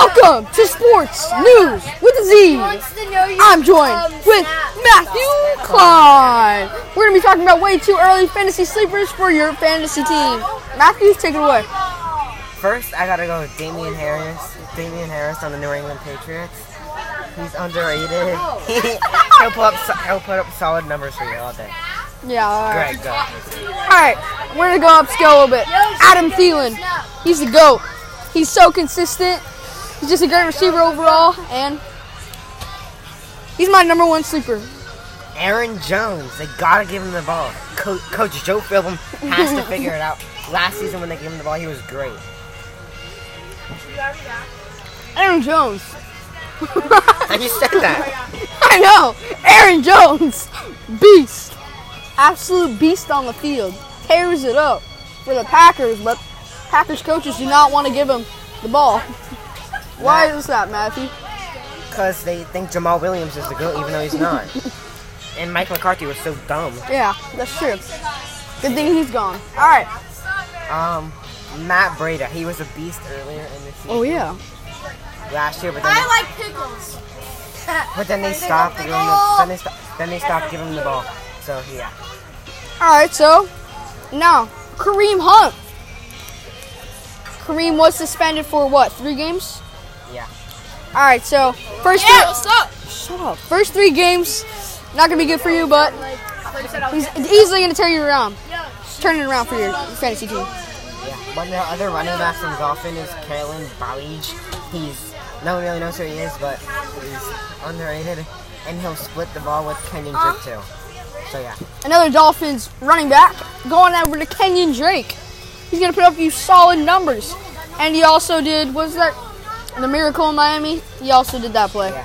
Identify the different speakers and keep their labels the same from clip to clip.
Speaker 1: Welcome to Sports News with a Z. I'm joined
Speaker 2: um,
Speaker 1: with Matthew Klein. We're going to be talking about way too early fantasy sleepers for your fantasy team. Matthew, take it away.
Speaker 3: First, I gotta go with Damien Harris. Damien Harris on the New England Patriots. He's underrated. he'll put up so- he'll put up solid numbers for you all day.
Speaker 1: Yeah, all right.
Speaker 3: Greg, go.
Speaker 1: All right, we're going to go upscale a little bit. Adam Thielen. He's the GOAT. He's so consistent. He's just a great receiver overall, and he's my number one sleeper.
Speaker 3: Aaron Jones. They gotta give him the ball. Co- Coach Joe Philbin has to figure it out. Last season when they gave him the ball, he was great.
Speaker 1: Aaron Jones.
Speaker 3: I you said that.
Speaker 1: I know. Aaron Jones, beast, absolute beast on the field, tears it up for the Packers, but Packers coaches do not want to give him the ball. Why is that, Matthew?
Speaker 3: Because they think Jamaal Williams is the goat, even though he's not. And Mike McCarthy was so dumb.
Speaker 1: Yeah, that's true. Good thing he's gone. All right.
Speaker 3: Um, Matt Breida. He was a beast earlier in the season
Speaker 1: Oh yeah.
Speaker 3: last year, but then
Speaker 2: I
Speaker 3: they,
Speaker 2: like pickles.
Speaker 3: but then they stopped giving him the, then they sto- then they stopped giving him the ball. So yeah.
Speaker 1: All right. So now Kareem Hunt. Kareem was suspended for what? Three games.
Speaker 3: Yeah.
Speaker 1: All right. So first.
Speaker 2: Yeah,
Speaker 1: three-
Speaker 2: what's up?
Speaker 1: Shut up. First three games, not gonna be good for you, but he's easily gonna turn you around. Turn it around for your fantasy team.
Speaker 3: Yeah. One of the other running backs in Dolphin is Kalen Ballage. He's no one really knows who he is, but he's underrated, and he'll split the ball with Kenyan Drake too. So yeah.
Speaker 1: Another Dolphins running back going over to Kenyan Drake. He's gonna put up you solid numbers, and he also did what was that the miracle in Miami? He also did that play.
Speaker 3: Yeah.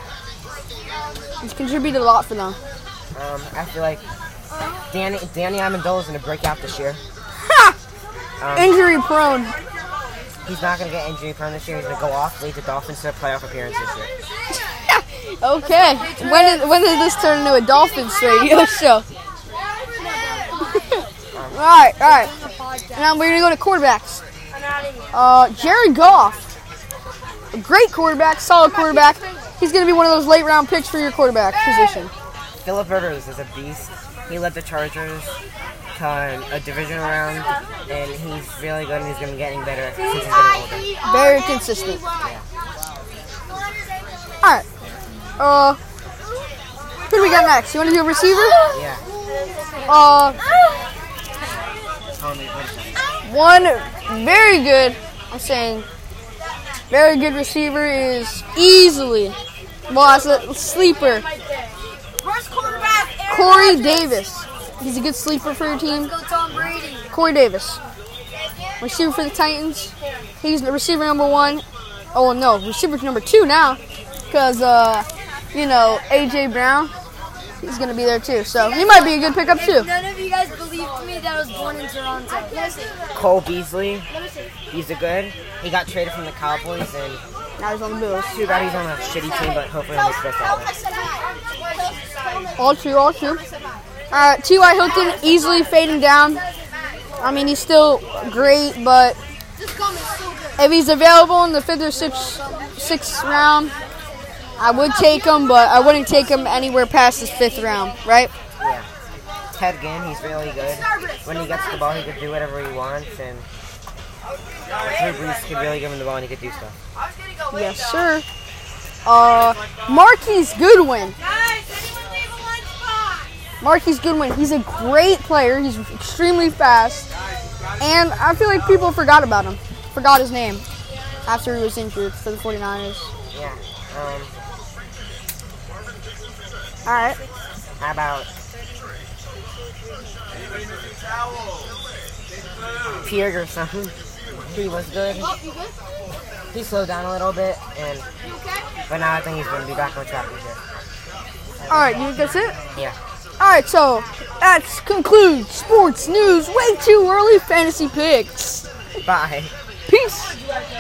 Speaker 1: He's contributed a lot for them.
Speaker 3: Um, I feel like Danny Danny Amendola is gonna break out this year. Um,
Speaker 1: Injury prone.
Speaker 3: He's not gonna get injury prone this year. He's gonna go off, lead the Dolphins to a playoff appearance this year.
Speaker 1: Okay. When did when did this turn into a Dolphins radio show? all right, all right. Now we're gonna go to quarterbacks.
Speaker 2: I'm out of here.
Speaker 1: Uh, Jared Goff, a great quarterback, solid quarterback. He's going to be one of those late round picks for your quarterback position.
Speaker 3: Philip Rivers is a beast. He led the Chargers to a division round, and he's really good. and He's gonna be getting better since he's getting older.
Speaker 1: Very consistent. All right. Uh, who do we got next? You want to do a receiver?
Speaker 3: Yeah.
Speaker 1: Uh,
Speaker 3: Tell me what is that?
Speaker 1: one very good. I'm saying very good receiver is easily. Well, as a sleeper,
Speaker 2: First quarterback,
Speaker 1: Corey Davis. He's a good sleeper for your team.
Speaker 2: Go Tom Brady.
Speaker 1: Corey Davis. Receiver for the Titans. He's the receiver number one. Oh no, receiver number two now, because uh, you know AJ Brown. He's gonna be there too, so he might be a good pickup too.
Speaker 2: None of you guys believed me that I was born in Toronto.
Speaker 3: Cole Beasley. He's a good. He got traded from the Cowboys, and
Speaker 1: Now he's on the Bills.
Speaker 3: too bad he's on a shitty team, but hopefully he'll be best out.
Speaker 1: All true, all true. Uh, T.Y. Hilton easily fading down. I mean, he's still great, but if he's available in the fifth or sixth, sixth round, I would take him, but I wouldn't take him anywhere past his fifth round, right?
Speaker 3: Yeah. Ted Ginn, he's really good. When he gets the ball, he can do whatever he wants, and Brees could really give him the ball and he could do stuff.
Speaker 1: Yes, sir. Uh, Marquise Goodwin. Marquise Goodwin. He's a great player. He's extremely fast, and I feel like people forgot about him. Forgot his name after he was injured for the 49ers.
Speaker 3: Yeah. Um,
Speaker 1: All right.
Speaker 3: how about Pierre or something? He was good. He slowed down a little bit, and but now I think he's gonna be back on track this year.
Speaker 1: All right. You think that's it?
Speaker 3: Yeah.
Speaker 1: All right. So that concludes sports news. Way too early fantasy picks.
Speaker 3: Bye.
Speaker 1: Peace.